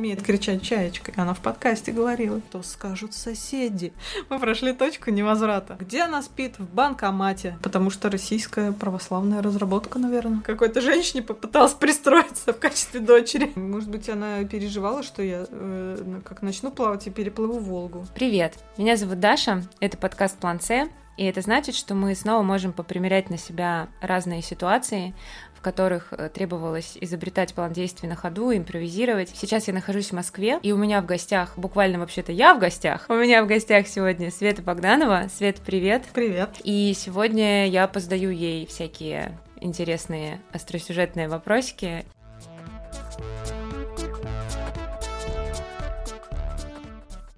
умеет кричать чаечкой. Она в подкасте говорила. То скажут соседи. Мы прошли точку невозврата. Где она спит? В банкомате. Потому что российская православная разработка, наверное. Какой-то женщине попыталась пристроиться в качестве дочери. Может быть, она переживала, что я э, как начну плавать и переплыву Волгу. Привет, меня зовут Даша, это подкаст «План С», и это значит, что мы снова можем попримерять на себя разные ситуации, в которых э, требовалось изобретать план действий на ходу, импровизировать. Сейчас я нахожусь в Москве, и у меня в гостях, буквально вообще-то я в гостях, у меня в гостях сегодня Света Богданова. Свет, привет! Привет! И сегодня я позадаю ей всякие интересные остросюжетные вопросики.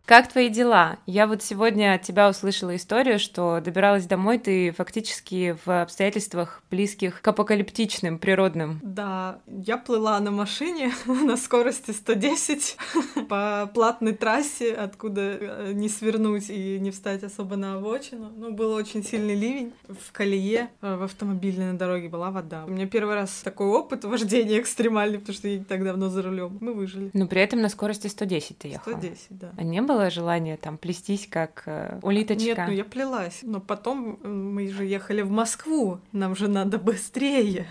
Как твои дела? Я вот сегодня от тебя услышала историю, что добиралась домой ты фактически в обстоятельствах близких к апокалиптичным, природным. Да, я плыла на машине на скорости 110 по платной трассе, откуда э, не свернуть и не встать особо на обочину. Ну, был очень сильный ливень. В колее э, в автомобильной на дороге была вода. У меня первый раз такой опыт вождения экстремальный, потому что я не так давно за рулем. Мы выжили. Но при этом на скорости 110 ты ехала. 110, да. А не было было желание там плестись как э, улиточка? Нет, ну я плелась. Но потом мы же ехали в Москву. Нам же надо быстрее.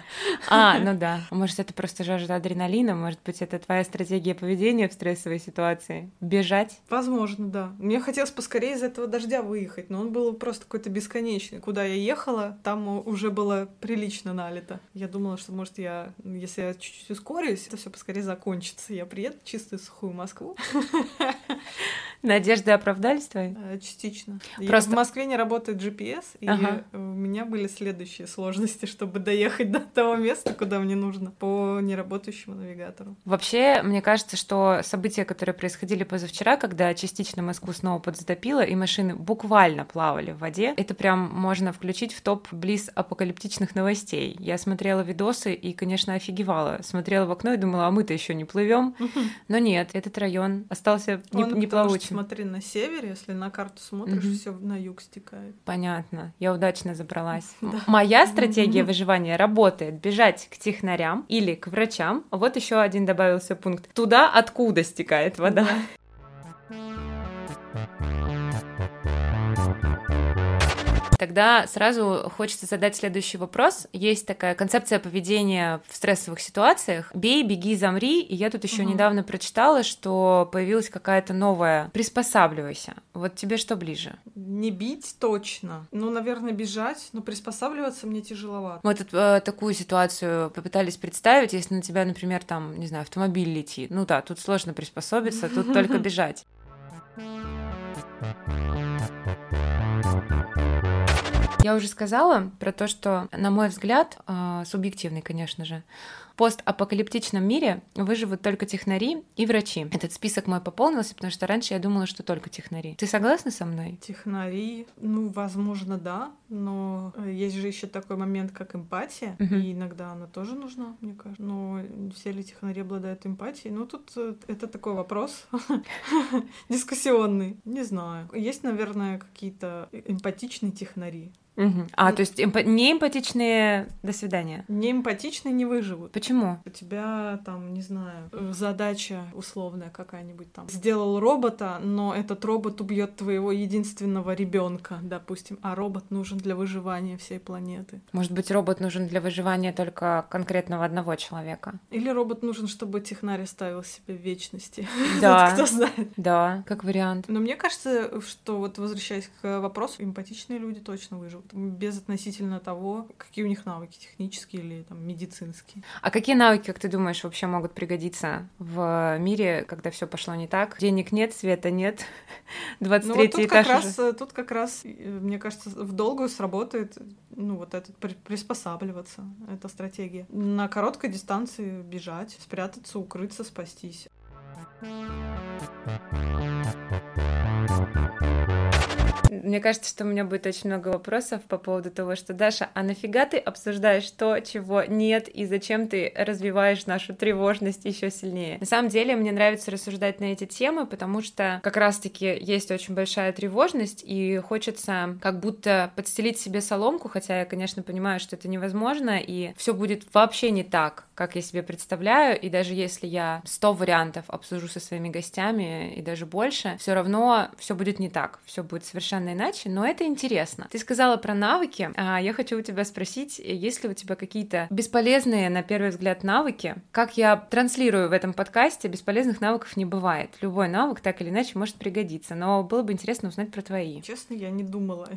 А, ну да. Может, это просто жажда адреналина? Может быть, это твоя стратегия поведения в стрессовой ситуации? Бежать? Возможно, да. Мне хотелось поскорее из этого дождя выехать, но он был просто какой-то бесконечный. Куда я ехала, там уже было прилично налито. Я думала, что, может, я, если я чуть-чуть ускорюсь, это все поскорее закончится. Я приеду в чистую сухую Москву. Надежды оправдались твои? Э, частично. Просто... в Москве не работает GPS, и ага. у меня были следующие сложности, чтобы доехать до того места, куда мне нужно, по неработающему навигатору. Вообще, мне кажется, что события, которые происходили позавчера, когда частично Москву снова подзатопило, и машины буквально плавали в воде, это прям можно включить в топ близ апокалиптичных новостей. Я смотрела видосы и, конечно, офигевала. Смотрела в окно и думала, а мы-то еще не плывем. Но нет, этот район остался неплавучим смотри на север, если на карту смотришь, угу. все на юг стекает. Понятно. Я удачно забралась. Да. Моя стратегия выживания работает бежать к технарям или к врачам. Вот еще один добавился пункт. Туда, откуда стекает вода. Да. Тогда сразу хочется задать следующий вопрос. Есть такая концепция поведения в стрессовых ситуациях. Бей, беги, замри. И я тут еще угу. недавно прочитала, что появилась какая-то новая приспосабливайся. Вот тебе что ближе? Не бить точно. Ну, наверное, бежать, но приспосабливаться мне тяжеловато. Мы тут э, такую ситуацию попытались представить, если на тебя, например, там, не знаю, автомобиль летит. Ну да, тут сложно приспособиться, тут только бежать. Я уже сказала про то, что, на мой взгляд, э, субъективный, конечно же, постапокалиптичном мире выживут только технари и врачи. Этот список мой пополнился, потому что раньше я думала, что только технари. Ты согласна со мной? Технари, ну, возможно, да, но э, есть же еще такой момент, как эмпатия, угу. и иногда она тоже нужна, мне кажется. Но все ли технари обладают эмпатией? Ну, тут э, это такой вопрос дискуссионный. Не знаю. Есть, наверное, какие-то эмпатичные технари. Угу. А, то есть эмп... не эмпатичные до свидания? Не эмпатичные не выживут. Почему? У тебя там, не знаю, задача условная какая-нибудь там. Сделал робота, но этот робот убьет твоего единственного ребенка, допустим, а робот нужен для выживания всей планеты. Может быть, робот нужен для выживания только конкретного одного человека? Или робот нужен, чтобы технарь оставил себя в вечности? Да. Кто знает. Да, как вариант. Но мне кажется, что вот возвращаясь к вопросу, эмпатичные люди точно выживут без относительно того, какие у них навыки, технические или там, медицинские. А какие навыки, как ты думаешь, вообще могут пригодиться в мире, когда все пошло не так? Денег нет, света нет, 23 ну, вот тут этаж как уже. раз, Тут как раз, мне кажется, в долгую сработает ну, вот этот приспосабливаться, эта стратегия. На короткой дистанции бежать, спрятаться, укрыться, спастись. Мне кажется, что у меня будет очень много вопросов по поводу того, что Даша, а нафига ты обсуждаешь то, чего нет, и зачем ты развиваешь нашу тревожность еще сильнее? На самом деле, мне нравится рассуждать на эти темы, потому что как раз-таки есть очень большая тревожность, и хочется как будто подстелить себе соломку, хотя я, конечно, понимаю, что это невозможно, и все будет вообще не так, как я себе представляю, и даже если я 100 вариантов обсужу со своими гостями и даже больше, все равно все будет не так, все будет совершенно иначе, но это интересно. Ты сказала про навыки, а я хочу у тебя спросить, есть ли у тебя какие-то бесполезные, на первый взгляд, навыки? Как я транслирую в этом подкасте, бесполезных навыков не бывает. Любой навык так или иначе может пригодиться, но было бы интересно узнать про твои. Честно, я не думала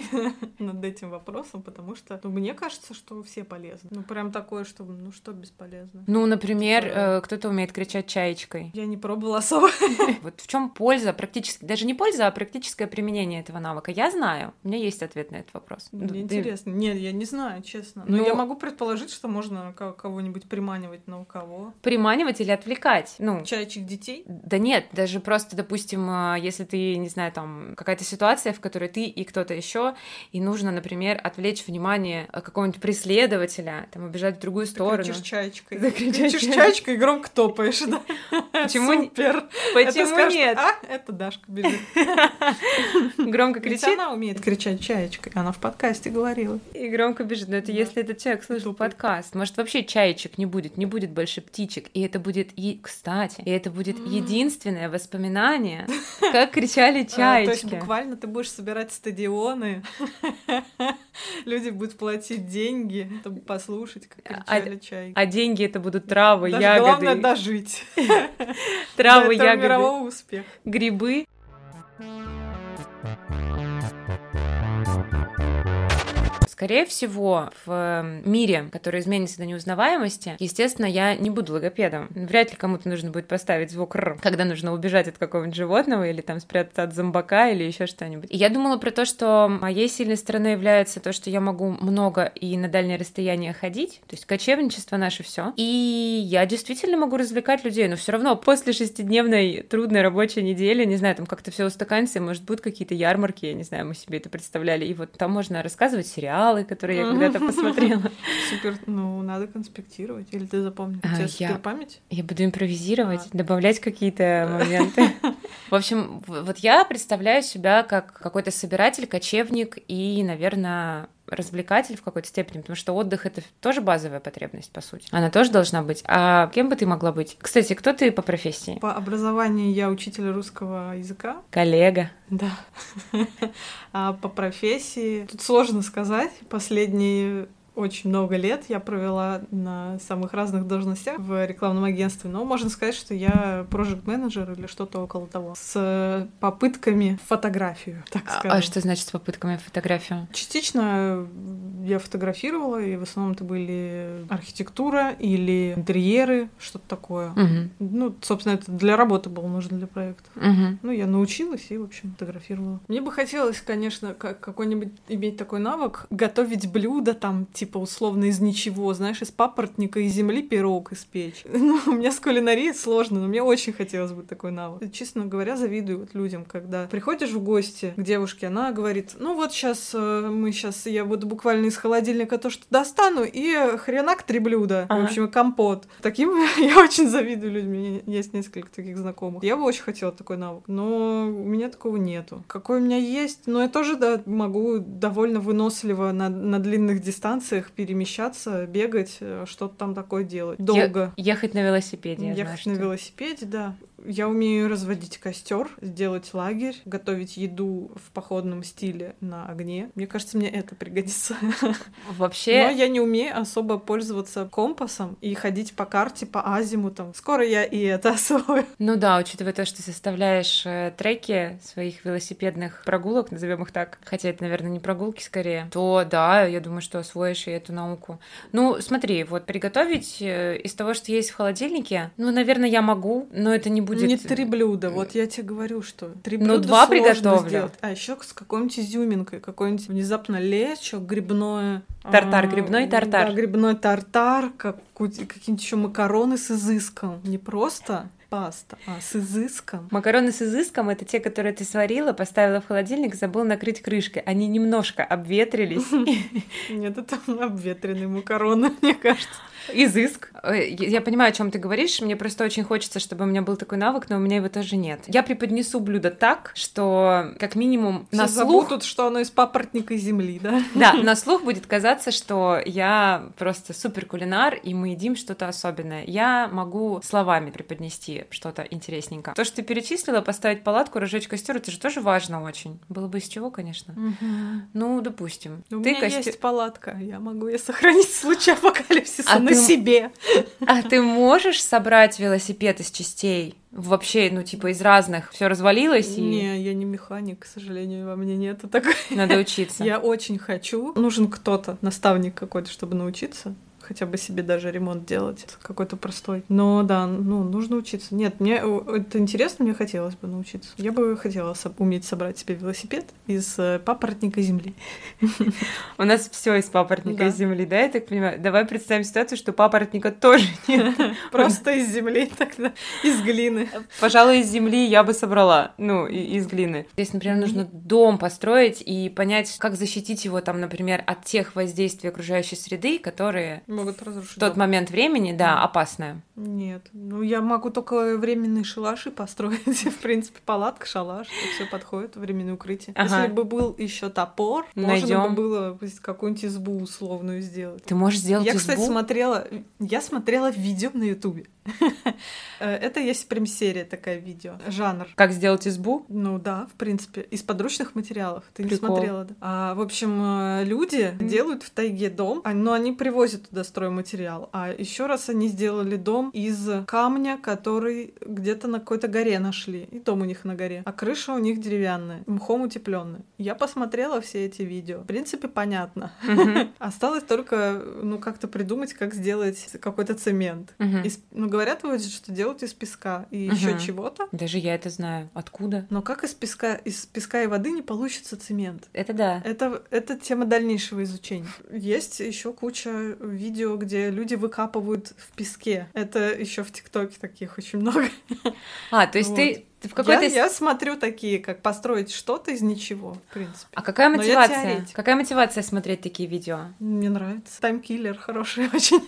над этим вопросом, потому что ну, мне кажется, что все полезны. Ну, прям такое, что ну что бесполезно. Ну, например, э, кто-то умеет кричать чаечкой. Я не пробовала особо. Вот в чем польза практически, даже не польза, а практическое применение этого навыка? Я знаю, у меня есть ответ на этот вопрос. Мне интересно. Нет, я не знаю, честно. Но ну, я могу предположить, что можно кого-нибудь приманивать, но кого? Приманивать или отвлекать? Ну, Чаячек детей? Да нет, даже просто, допустим, э, если ты, не знаю, там какая-то ситуация, в которой ты и кто-то еще, и нужно, например, отвлечь внимание какого-нибудь преследователя, там, убежать в другую сторону. Ты чаечкой. Закричишь чаечкой и громко топаешь, да? Почему? Супер. Почему нет? А, это Дашка бежит. Громко кричит? она умеет кричать чаечкой. Она в подкасте говорила. И громко бежит. Но это если этот человек слышал подкаст. Может, вообще чаечек не будет, не будет больше птичек. И это будет, и, кстати, и это будет единственное воспоминание, как кричали чаечки. То есть буквально ты будешь собирать стадионы, люди будут платить деньги, чтобы послушать, как а, кричали чайки. А деньги это будут травы, ягоды. Главное дожить. Травы, ягоды. мирового успеха. Грибы. Thank you. Скорее всего, в эм, мире, который изменится до неузнаваемости, естественно, я не буду логопедом. Вряд ли кому-то нужно будет поставить звук «р», когда нужно убежать от какого-нибудь животного или там спрятаться от зомбака или еще что-нибудь. Я думала про то, что моей сильной стороной является то, что я могу много и на дальнее расстояние ходить, то есть кочевничество наше все. И я действительно могу развлекать людей, но все равно после шестидневной трудной рабочей недели, не знаю, там как-то все устаканится, может, будут какие-то ярмарки, я не знаю, мы себе это представляли, и вот там можно рассказывать сериал, сериалы, которые я когда-то посмотрела. Супер, ну надо конспектировать, или ты запомнишь? У тебя супер память? Я буду импровизировать, а. добавлять какие-то моменты. В общем, вот я представляю себя как какой-то собиратель, кочевник и, наверное, развлекатель в какой-то степени, потому что отдых это тоже базовая потребность, по сути. Она тоже должна быть. А кем бы ты могла быть? Кстати, кто ты по профессии? По образованию я учитель русского языка. Коллега. Да. А по профессии тут сложно сказать. Последние очень много лет я провела на самых разных должностях в рекламном агентстве, но можно сказать, что я проект менеджер или что-то около того, с попытками фотографию, так а, скажем. А что значит с попытками фотографию? Частично я фотографировала, и в основном это были архитектура или интерьеры, что-то такое. Угу. Ну, собственно, это для работы было нужно для проекта. Угу. Ну, я научилась и, в общем, фотографировала. Мне бы хотелось, конечно, какой-нибудь иметь такой навык, готовить блюда там, типа условно из ничего, знаешь, из папоротника и земли пирог испечь. Ну, у меня с кулинарией сложно, но мне очень хотелось бы такой навык. Честно говоря, завидую вот людям, когда приходишь в гости к девушке, она говорит, ну вот сейчас э, мы сейчас, я буду буквально из холодильника то, что достану, и хренак три блюда, ага. в общем, и компот. Таким я очень завидую людям, есть несколько таких знакомых. Я бы очень хотела такой навык, но у меня такого нету. Какой у меня есть, но я тоже да, могу довольно выносливо на, на длинных дистанциях дистанциях перемещаться, бегать, э, что-то там такое делать. Долго. Е- ехать на велосипеде. Ехать знаю, на что... велосипеде, да. Я умею разводить костер, сделать лагерь, готовить еду в походном стиле на огне. Мне кажется, мне это пригодится. Вообще... Но я не умею особо пользоваться компасом и ходить по карте, по азимутам. Скоро я и это освою. Ну да, учитывая то, что составляешь э, треки своих велосипедных прогулок, назовем их так, хотя это, наверное, не прогулки скорее, то да, я думаю, что освоишь и эту науку. Ну, смотри, вот приготовить э, из того, что есть в холодильнике, ну, наверное, я могу, но это не будет. Не три блюда, вот я тебе говорю, что три ну, блюда Ну, два приготовлю. Сделать. А еще с какой-нибудь изюминкой, какой-нибудь внезапно лечо, грибное. Тартар, грибной тартар. Да, грибной тартар, как, какие-нибудь еще макароны с изыском. Не просто паста, а с изыском. Макароны с изыском это те, которые ты сварила, поставила в холодильник, забыл накрыть крышкой. Они немножко обветрились. Нет, это обветренные макароны, мне кажется. Изыск. Э, Я понимаю, о чем ты говоришь. Мне просто очень хочется, чтобы у меня был такой навык, но у меня его тоже нет. Я преподнесу блюдо так, что как минимум Все на слух... забудут, что оно из папоротника земли, да? Да, на слух будет казаться, что я просто супер кулинар, и мы едим что-то особенное. Я могу словами преподнести что-то интересненькое. То, что ты перечислила, поставить палатку, разжечь костер, это же тоже важно очень. Было бы из чего, конечно. Ну, допустим. У ты меня костер- есть палатка, я могу ее сохранить в случае апокалипсиса А на ты- себе. А ты можешь собрать велосипед из частей? Вообще, ну, типа, из разных. Все развалилось, и Не, я не механик, к сожалению, во мне нету такой. надо учиться. Я очень хочу. Нужен кто-то, наставник какой-то, чтобы научиться. Хотя бы себе даже ремонт делать какой-то простой. Но да, ну, нужно учиться. Нет, мне э, это интересно, мне хотелось бы научиться. Я бы хотела со- уметь собрать себе велосипед из э, папоротника земли. У нас все из папоротника земли, да, я так понимаю? Давай представим ситуацию, что папоротника тоже нет. Просто из земли тогда, из глины. Пожалуй, из земли я бы собрала, ну, из глины. Здесь, например, нужно дом построить и понять, как защитить его, там, например, от тех воздействий окружающей среды, которые Могут разрушить в тот дом. момент времени, да, Мгм. опасные. Нет, ну я могу только временные шалаши построить. В принципе, палатка, шалаш, все подходит, временное укрытие. Ага. Если бы был еще топор, можно Найдём. бы было какую-нибудь избу условную сделать. Ты можешь сделать Я, избу? кстати, смотрела, я смотрела видео на Ютубе. Э, Это есть прям серия такая видео, жанр. Как сделать избу? Ну да, в принципе, из подручных материалов. Ты не Прикол. смотрела, да? А, в общем, э, люди делают в тайге дом, а- но они привозят туда стройматериал. А еще раз они сделали дом из камня, который где-то на какой-то горе нашли. И дом у них на горе. А крыша у них деревянная, мхом утепленная. Я посмотрела все эти видео. В принципе, понятно. Осталось только, ну, как-то придумать, как сделать какой-то цемент. Ну, говорят, вроде, что делают из песка и еще чего-то. Даже я это знаю. Откуда? Но как из песка, из песка и воды не получится цемент? Это да. Это, это тема дальнейшего изучения. Есть еще куча видео, где люди выкапывают в песке. Это еще в ТикТоке таких очень много. А, то есть Вот. ты, ты в Я, какой-то... я смотрю такие, как построить что-то из ничего, в принципе. А какая я мотивация? Какая мотивация смотреть такие видео? Мне нравится. Таймкиллер хороший очень.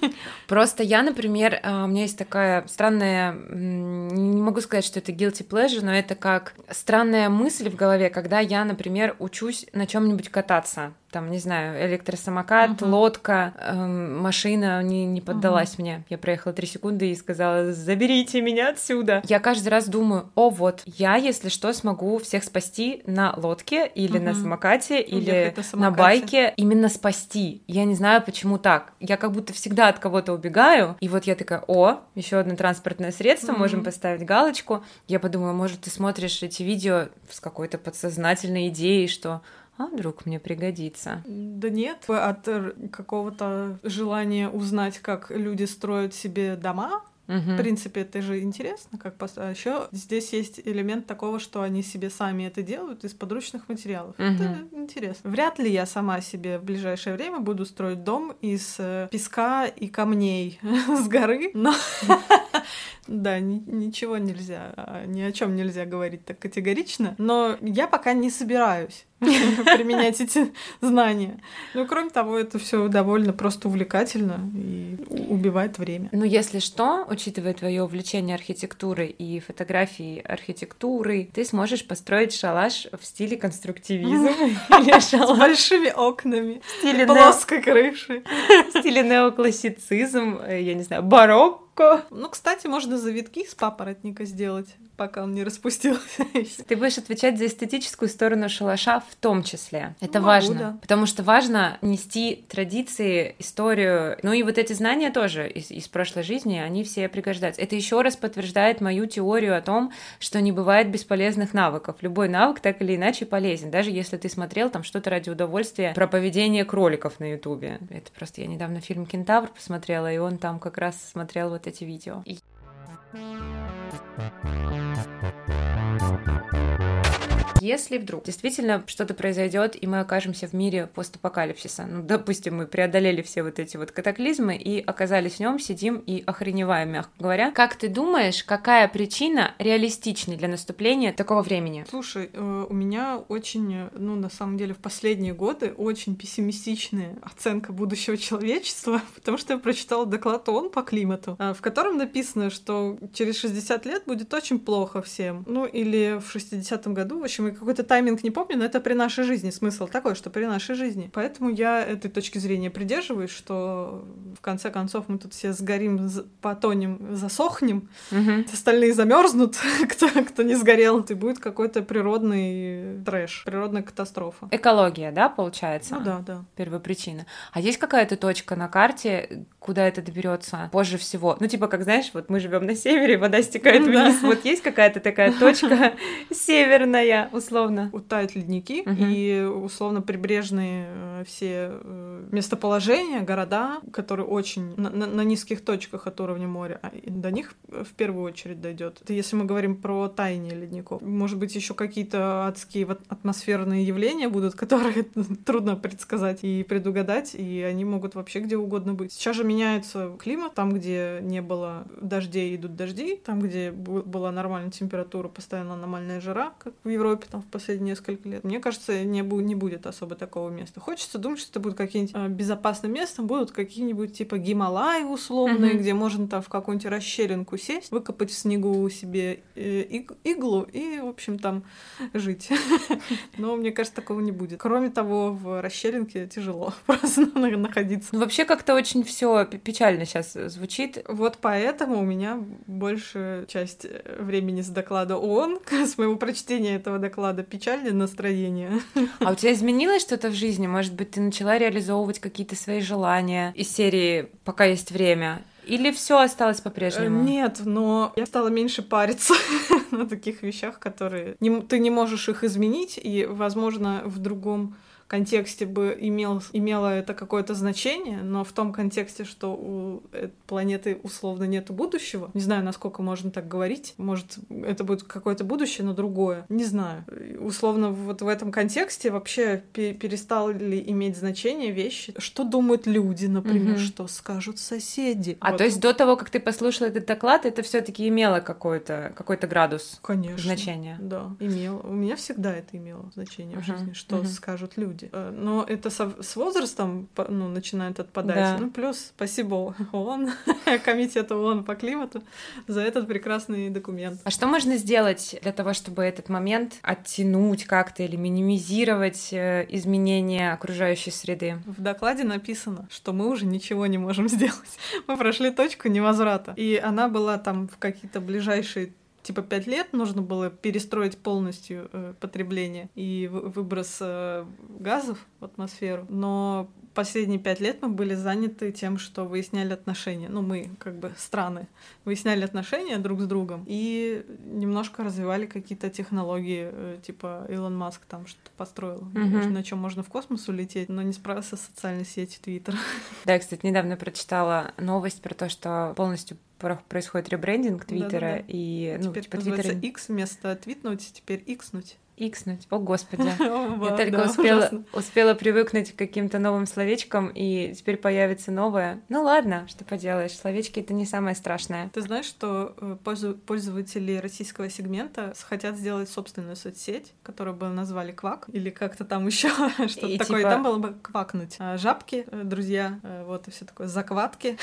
Просто я, например, а, у меня есть такая странная, не могу сказать, что это guilty pleasure, но это как странная мысль в голове, когда я, например, учусь на чем-нибудь кататься. Там, не знаю, электросамокат, Мгм. лодка, эм, машина не, не поддалась мне. Я проехала три секунды и сказала, заберите меня отсюда. Я каждый раз думаю, о, вот, я, если что, смогу всех спасти на лодке или на Мгм. самокате, или на на байке, именно спасти. Я не знаю, почему так. Я как будто всегда от кого-то убегаю, и вот я такая, о, еще одно транспортное средство, Мгм. можем поставить галочку. Я подумала, может, ты смотришь эти видео с какой-то подсознательной идеей, что а вдруг мне пригодится. Да нет, от э, какого-то желания узнать, как люди строят себе дома, Мгм. В принципе, это же интересно, как пос... А еще здесь есть элемент такого, что они себе сами это делают из подручных материалов. Это Мгм. интересно. Вряд ли я сама себе в ближайшее время буду строить дом из э, песка и камней с горы, но да, ни- ничего нельзя, а, ни о чем нельзя говорить так категорично. Но я пока не собираюсь применять эти знания. Ну, кроме того, это все довольно просто увлекательно и убивает время. Ну, если что, учитывая твое увлечение архитектурой и фотографией архитектуры, ты сможешь построить шалаш в стиле конструктивизм или С большими окнами, в стиле плоской крышей. в стиле неоклассицизм, э, я не знаю, барокко. Ну, кстати, можно завитки из папоротника сделать, пока он не распустился. Ты будешь отвечать за эстетическую сторону шалаша в том числе. Это Могу, важно. да. Потому что важно нести традиции, историю. Ну и вот эти знания тоже из, из прошлой жизни, они все пригождаются. Это еще раз подтверждает мою теорию о том, что не бывает бесполезных навыков. Любой навык так или иначе полезен. Даже если ты смотрел там что-то ради удовольствия про поведение кроликов на Ютубе. Это просто я недавно фильм «Кентавр» посмотрела, и он там как раз смотрел вот эти видео. И Thank you. Если вдруг действительно что-то произойдет, и мы окажемся в мире постапокалипсиса, ну, допустим, мы преодолели все вот эти вот катаклизмы и оказались в нем, сидим и охреневаем, мягко говоря. Как ты думаешь, какая причина реалистична для наступления такого времени? Слушай, э, у меня очень, ну, на самом деле, в последние годы очень пессимистичная оценка будущего человечества, потому что я прочитала доклад ООН по климату, э, в котором написано, что через 60 лет будет очень плохо всем. Ну, или в 60-м году, в общем, какой-то тайминг не помню, но это при нашей жизни. Смысл такой, что при нашей жизни. Поэтому я этой точки зрения придерживаюсь, что в конце концов мы тут все сгорим, потонем, засохнем, угу. остальные замерзнут, кто, кто не сгорел, и будет какой-то природный трэш, природная катастрофа. Экология, да, получается? Ну да, да. Первопричина. А есть какая-то точка на карте, куда это доберется позже всего? Ну, типа, как знаешь, вот мы живем на севере, вода стекает вниз. Вот есть какая-то такая точка северная, условно. Утают ледники, и условно прибрежные э, все э, местоположения, города, которые очень на, на, на низких точках от уровня моря, а до них в первую очередь дойдет. Это если мы говорим про таяние ледников. Может быть, еще какие-то адские атмосферные явления будут, которые трудно предсказать и предугадать, и они могут вообще где угодно быть. Сейчас же меняется климат, там, где не было дождей, идут дожди, там, где была нормальная температура, постоянно аномальная жара, как в Европе там в последние несколько лет. Мне кажется, не, бу- не будет особо такого места. Хочется думать, что это будет какие-нибудь э, безопасным местом, будут какие-нибудь типа Гималаи условные, mm-hmm. где можно там в какую-нибудь расщелинку сесть, выкопать в снегу себе э, иг- иглу и, в общем, там жить. Но мне кажется, такого не будет. Кроме того, в расщелинке тяжело просто находиться. Вообще как-то очень все печально сейчас звучит. Вот поэтому у меня большая часть э, времени с доклада ООН, с моего прочтения этого доклада, печальное настроение. А у тебя изменилось что-то в жизни? Может быть, ты начала реализовывать какие-то свои желания из серии «Пока есть время»? Или все осталось по-прежнему? Э, нет, но я стала меньше париться на таких вещах, которые не, ты не можешь их изменить, и, возможно, в другом контексте бы имел, имело это какое-то значение, но в том контексте, что у планеты условно нету будущего, не знаю, насколько можно так говорить, может, это будет какое-то будущее, но другое, не знаю. Условно, вот в этом контексте вообще перестали иметь значение вещи, что думают люди, например, угу. что скажут соседи. А вот. то есть до того, как ты послушала этот доклад, это все таки имело какой-то какой градус Конечно, значения? Да, имело. У меня всегда это имело значение угу. в жизни, что угу. скажут люди люди. Э, но это со, с возрастом ну, начинает отпадать. Да. Ну, плюс спасибо ООН, Комитету ООН по климату за этот прекрасный документ. А что можно сделать для того, чтобы этот момент оттянуть как-то или минимизировать э, изменения окружающей среды? В докладе написано, что мы уже ничего не можем сделать. Мы прошли точку невозврата. И она была там в какие-то ближайшие типа пять лет нужно было перестроить полностью э, потребление и выброс э, газов в атмосферу, но последние пять лет мы были заняты тем, что выясняли отношения. Ну, мы, как бы, страны, выясняли отношения друг с другом и немножко развивали какие-то технологии, э, типа Илон Маск там что-то построил, mm-hmm. на чем можно в космос улететь, но не справился с социальной сетью Твиттер. Да, я, кстати, недавно прочитала новость про то, что полностью происходит ребрендинг Твиттера, да, да, да. и ну, теперь типа Твиттера... X вместо твитнуть, теперь икснуть. Икснуть. О, господи. Я только успела, успела привыкнуть к каким-то новым словечкам, и теперь появится новое. Ну ладно, что поделаешь, словечки — это не самое страшное. Ты знаешь, что э, пользователи российского сегмента хотят сделать собственную соцсеть, которую бы назвали Квак, или как-то там еще что-то такое, типа... там было бы квакнуть. А жабки, э, друзья, э, вот и все такое, закватки.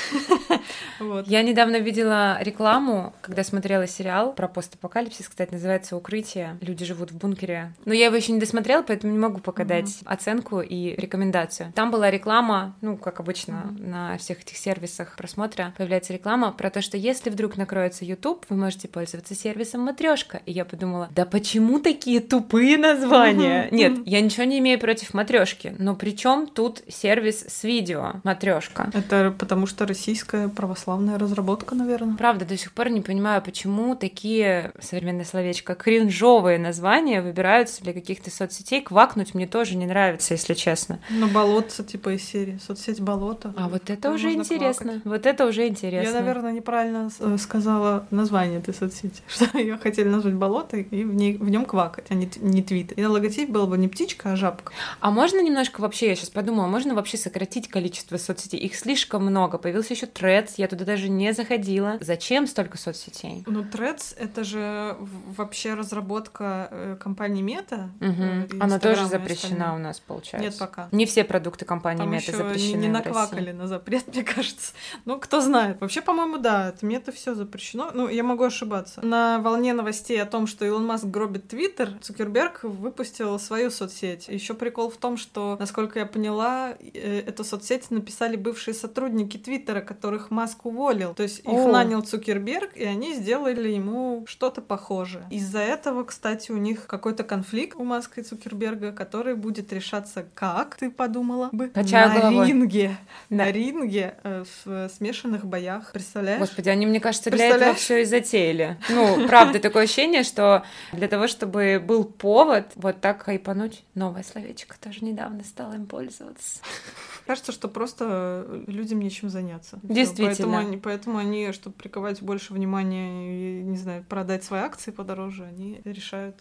вот. Я недавно видела рекламу, когда смотрела сериал про постапокалипсис, кстати, называется «Укрытие». Люди живут в бункере бункере. Но я его еще не досмотрела, поэтому не могу пока mm-hmm. дать оценку и рекомендацию. Там была реклама, ну, как обычно, mm-hmm. на всех этих сервисах просмотра появляется реклама про то, что если вдруг накроется YouTube, вы можете пользоваться сервисом Матрешка. И я подумала, да почему такие тупые названия? Mm-hmm. Нет, я ничего не имею против матрешки, но при чем тут сервис с видео Матрешка? Это потому что российская православная разработка, наверное. Правда, до сих пор не понимаю, почему такие современные словечко кринжовые названия выбираются для каких-то соцсетей. Квакнуть мне тоже не нравится, если честно. Ну, болотце типа из серии. Соцсеть болото. А вот это уже интересно. Квакать. Вот это уже интересно. Я, наверное, неправильно э, сказала название этой соцсети. Что ее хотели назвать болото и в, ней, в нем квакать, а не, не твит. И на логотип был бы не птичка, а жабка. А можно немножко вообще, я сейчас подумала, можно вообще сократить количество соцсетей? Их слишком много. Появился еще Threads, я туда даже не заходила. Зачем столько соцсетей? Ну, Threads — это же вообще разработка э, компании Мета. Угу. Она тоже запрещена у нас, получается. Нет пока. Не все продукты компании Мета запрещены не, не наквакали на запрет, мне кажется. Ну, кто знает. Вообще, по-моему, да, это Мета все запрещено. Ну, я могу ошибаться. На волне новостей о том, что Илон Маск гробит Твиттер, Цукерберг выпустил свою соцсеть. Еще прикол в том, что, насколько я поняла, э, эту соцсеть написали бывшие сотрудники Твиттера, которых Маск уволил. То есть их О. нанял Цукерберг, и они сделали ему что-то похожее. Из-за этого, кстати, у них какой-то конфликт у Маска и Цукерберга, который будет решаться как, ты подумала бы? Качаю на головой. ринге. Да. На ринге э, в смешанных боях. Представляешь? Господи, они, мне кажется, для этого все и затеяли. Ну, правда, такое ощущение, что для того, чтобы был повод вот так хайпануть, новое словечко тоже недавно стало им пользоваться. Кажется, что просто людям нечем заняться. Действительно. Поэтому они, поэтому они, чтобы приковать больше внимания и, не знаю, продать свои акции подороже, они решают.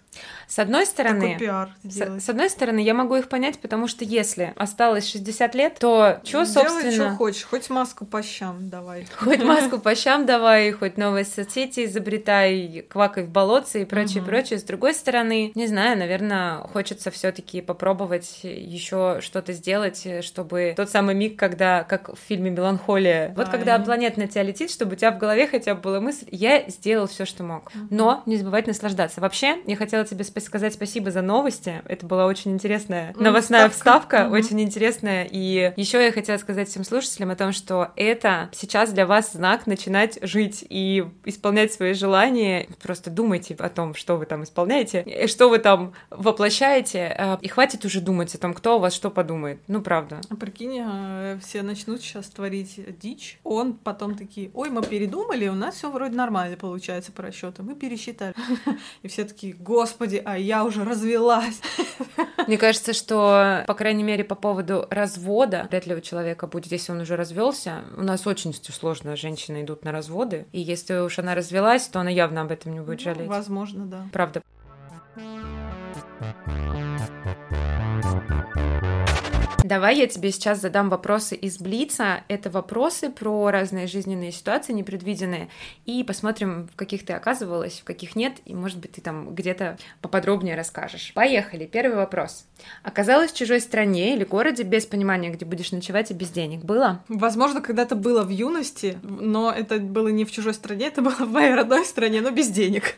С одной стороны, с, с одной стороны, я могу их понять, потому что если осталось 60 лет, то что, собственно... Что хочешь, хоть маску по щам давай. Хоть маску по щам давай, хоть новые соцсети изобретай, квакай в болотце и прочее, прочее. С другой стороны, не знаю, наверное, хочется все таки попробовать еще что-то сделать, чтобы тот самый миг, когда, как в фильме «Меланхолия», вот когда планета на тебя летит, чтобы у тебя в голове хотя бы была мысль, я сделал все, что мог. Но не забывать наслаждаться. Вообще, я хотела тебе сказать спасибо за новости. Это была очень интересная новостная вставка, вставка очень интересная. И еще я хотела сказать всем слушателям о том, что это сейчас для вас знак начинать жить и исполнять свои желания. Просто думайте о том, что вы там исполняете, что вы там воплощаете, э, и хватит уже думать о том, кто у вас что подумает. Ну, правда. А прикинь, э, все начнут сейчас творить дичь. Он потом такие, ой, мы передумали, у нас все вроде нормально получается по расчету. Мы пересчитали. И все такие, господи, а я уже развелась. Мне кажется, что, по крайней мере, по поводу развода, вряд ли у человека будет, если он уже развелся. У нас очень сложно, женщины идут на разводы. И если уж она развелась, то она явно об этом не будет ну, жалеть. Возможно, да. Правда. Давай я тебе сейчас задам вопросы из Блица. Это вопросы про разные жизненные ситуации непредвиденные. И посмотрим, в каких ты оказывалась, в каких нет. И, может быть, ты там где-то поподробнее расскажешь. Поехали. Первый вопрос. Оказалась в чужой стране или городе без понимания, где будешь ночевать и без денег. Было? Возможно, когда-то было в юности, но это было не в чужой стране, это было в моей родной стране, но без денег.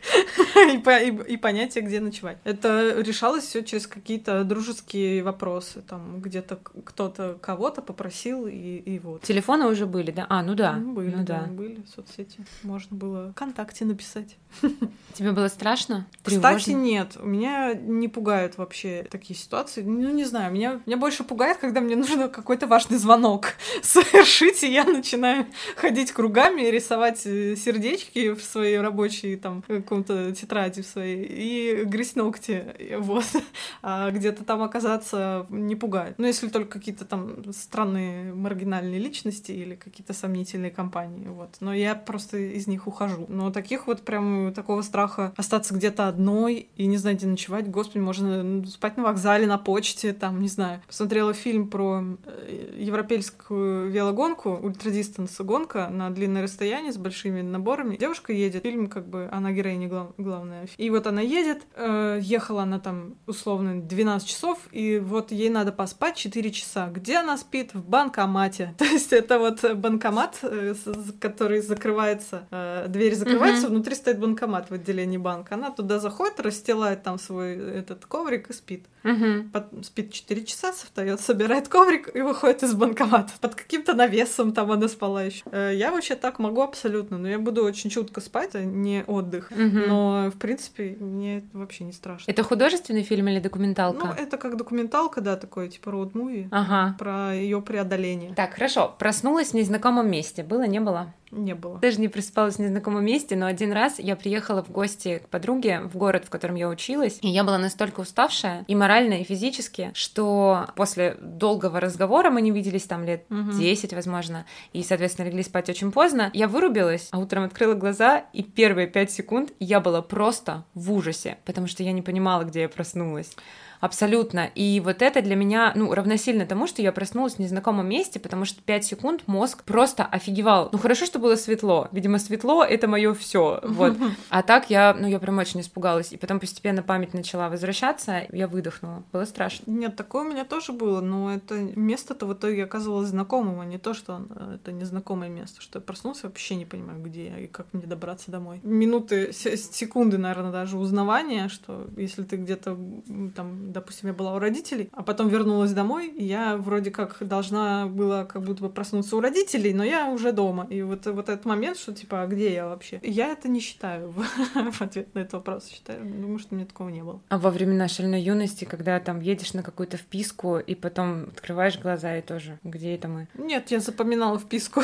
и, по, и, и понятие, где ночевать. Это решалось все через какие-то дружеские вопросы. Там где-то кто-то кого-то попросил, и, и вот. Телефоны уже были, да? А, ну да. Ну, были, ну, да, да, были соцсети. Можно было ВКонтакте написать. Тебе было страшно? Кстати, нет. Меня не пугают вообще такие ситуации. Ну, не знаю, меня, меня больше пугает, когда мне нужно какой-то важный звонок совершить, и я начинаю ходить кругами, рисовать э, сердечки в своей рабочей там каком-то тетради в своей и грызть ногти. Вот. А где-то там оказаться не пугает. Ну, если только какие-то там странные маргинальные личности или какие-то сомнительные компании. Вот. Но я просто из них ухожу. Но таких вот прям такого страха остаться где-то одной и не знать, где ночевать. Господи, можно спать на вокзале, на почте, там, не знаю. Посмотрела фильм про э, европейскую велогонку, ультрадистанс гонка на длинное расстояние с большими наборами. Девушка едет, фильм как бы, она героиня глав, главная. И вот она едет, э, ехала она там условно 12 часов, и вот ей надо поспать 4 часа. Где она спит? В банкомате. То есть это вот банкомат, э, который закрывается, э, дверь закрывается, mm-hmm. внутри стоит банкомат в отделении банка. Она туда заходит, расстилает там свой этот коврик и спит. Mm-hmm. Под, спит 4 часа, встает, собирает коврик и выходит из банкомата. Под каким-то навесом там она спала еще. Э, я вообще так могу абсолютно, но я буду очень чутко спать, а не отдых. Mm-hmm. Но, в принципе, мне это вообще не страшно. Это художественный фильм или документалка? Ну, это как документалка, да, такой, типа роуд-муви. Ага. Про ее преодоление. Так, хорошо. Проснулась в незнакомом месте. Было, не было? Не было. Даже не просыпалась в незнакомом месте, но один раз я приехала в гости к подруге в город, в котором я училась, и я была настолько уставшая и морально, и физически, что после долгого разговора мы не виделись там лет угу. 10, возможно, и, соответственно, легли спать очень поздно. Я вырубилась, а утром открыла глаза, и первые пять секунд я была просто в ужасе, потому что я не понимала, где я проснулась. Абсолютно. И вот это для меня, ну, равносильно тому, что я проснулась в незнакомом месте, потому что 5 секунд мозг просто офигевал. Ну, хорошо, что было светло. Видимо, светло — это мое все. Вот. А так я, ну, я прям очень испугалась. И потом постепенно память начала возвращаться, я выдохнула. Было страшно. Нет, такое у меня тоже было, но это место-то в итоге оказывалось знакомым, а не то, что это незнакомое место, что я проснулся, вообще не понимаю, где я и как мне добраться домой. Минуты, секунды, наверное, даже узнавания, что если ты где-то там допустим, я была у родителей, а потом вернулась домой, я вроде как должна была как будто бы проснуться у родителей, но я уже дома. И вот, вот этот момент, что типа, а где я вообще? Я это не считаю в ответ на этот вопрос. Считаю, думаю, что у меня такого не было. А во времена шальной юности, когда там едешь на какую-то вписку, и потом открываешь глаза и тоже, где это мы? Нет, я запоминала вписку.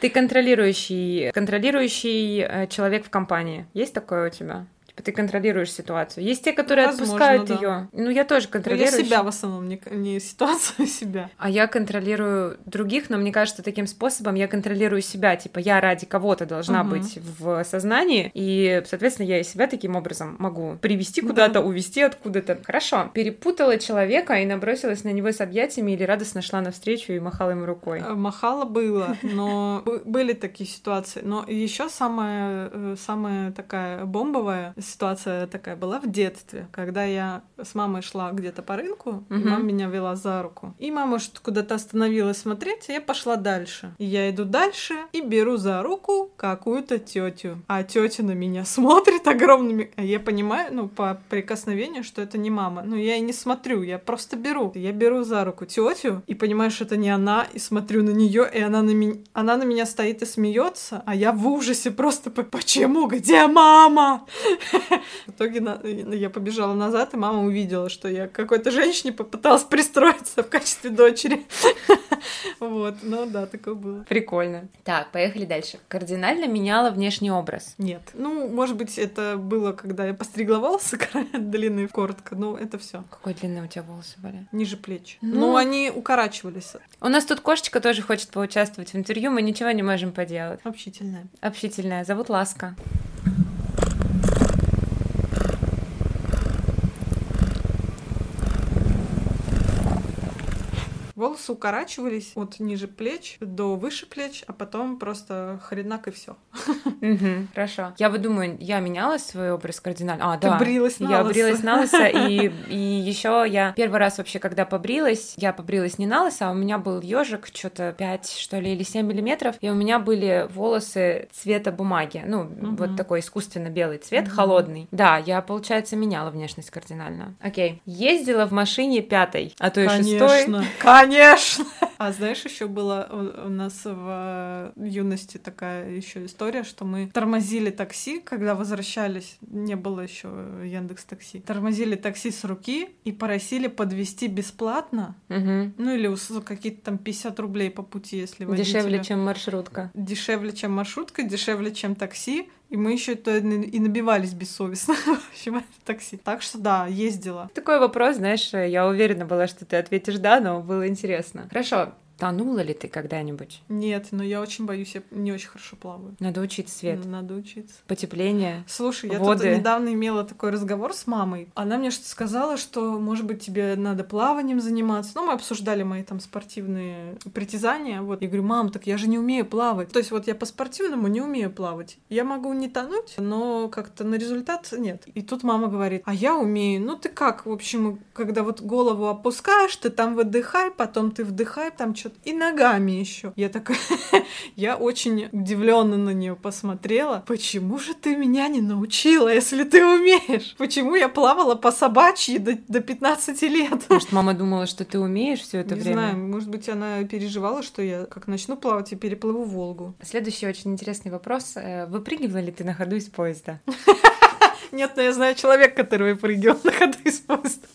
Ты контролирующий, контролирующий э, человек в компании. Есть такое у тебя? Типа ты контролируешь ситуацию. Есть те, которые Возможно, отпускают да. ее. Ну, я тоже контролирую. я себя в основном, не, не ситуацию, а себя. А я контролирую других, но мне кажется, таким способом я контролирую себя. Типа, я ради кого-то должна угу. быть в сознании, и, соответственно, я и себя таким образом могу привести куда-то, да. увести откуда-то. Хорошо. Перепутала человека и набросилась на него с объятиями или радостно шла навстречу и махала ему рукой. Э, махала было, но были такие ситуации. Но еще самая, э, самая такая бомбовая ситуация такая была в детстве, когда я с мамой шла где-то по рынку, угу. и мама меня вела за руку. И мама что куда-то остановилась смотреть, а я пошла дальше. И я иду дальше и беру за руку какую-то тетю. А тетя на меня смотрит огромными. А я понимаю, ну, по прикосновению, что это не мама. Ну, я и не смотрю, я просто беру. Я беру за руку тетю и понимаю, что это не она, и смотрю на нее, и она на меня, она на меня стоит и смеется, а я в ужасе просто почему? Где мама? В итоге я побежала назад, и мама увидела, что я какой-то женщине попыталась пристроиться в качестве дочери. Вот, ну да, такое было. Прикольно. Так, поехали дальше. Кардинально меняла внешний образ? Нет. Ну, может быть, это было, когда я постригла волосы длинные, коротко, но это все. Какой длинные у тебя волосы были? Ниже плеч. Ну, ну, они укорачивались. У нас тут кошечка тоже хочет поучаствовать в интервью, мы ничего не можем поделать. Общительная. Общительная. Зовут Ласка. Волосы укорачивались от ниже плеч до выше плеч, а потом просто хренак и все. Хорошо. Я вот думаю, я меняла свой образ кардинально. А, да. Ты брилась на Я брилась на лысо, и, и еще я первый раз вообще, когда побрилась, я побрилась не на лысо, а у меня был ежик, что-то 5, что ли, или 7 миллиметров, и у меня были волосы цвета бумаги, ну, вот такой искусственно белый цвет, холодный. Да, я, получается, меняла внешность кардинально. Окей. Ездила в машине пятой, а то и шестой. Конечно, Конечно. А знаешь, еще была у нас в юности такая еще история, что мы тормозили такси, когда возвращались, не было еще Яндекс Такси. Тормозили такси с руки и просили подвести бесплатно. Угу. Ну или какие-то там 50 рублей по пути, если водителя... Дешевле, чем маршрутка. Дешевле, чем маршрутка, дешевле, чем такси. И мы еще это и набивались бессовестно в общем, такси. Так что да, ездила. Такой вопрос, знаешь, я уверена была, что ты ответишь да, но было интересно. Хорошо, Тонула ли ты когда-нибудь? Нет, но я очень боюсь, я не очень хорошо плаваю. Надо учиться, Свет. Надо учиться. Потепление. Слушай, я воды. тут недавно имела такой разговор с мамой. Она мне что-то сказала, что, может быть, тебе надо плаванием заниматься. Ну, мы обсуждали мои там спортивные притязания. Вот. Я говорю, мам, так я же не умею плавать. То есть вот я по-спортивному не умею плавать. Я могу не тонуть, но как-то на результат нет. И тут мама говорит, а я умею. Ну, ты как? В общем, когда вот голову опускаешь, ты там выдыхай, потом ты вдыхай, там что-то и ногами еще. Я такая, я очень удивленно на нее посмотрела. Почему же ты меня не научила, если ты умеешь? Почему я плавала по собачьи до, до 15 лет? Может, мама думала, что ты умеешь все это не время? Не знаю, может быть, она переживала, что я как начну плавать и переплыву Волгу. Следующий очень интересный вопрос. Э, выпрыгивала ли ты на ходу из поезда? Нет, но я знаю человека, который выпрыгивал на ходу из поезда.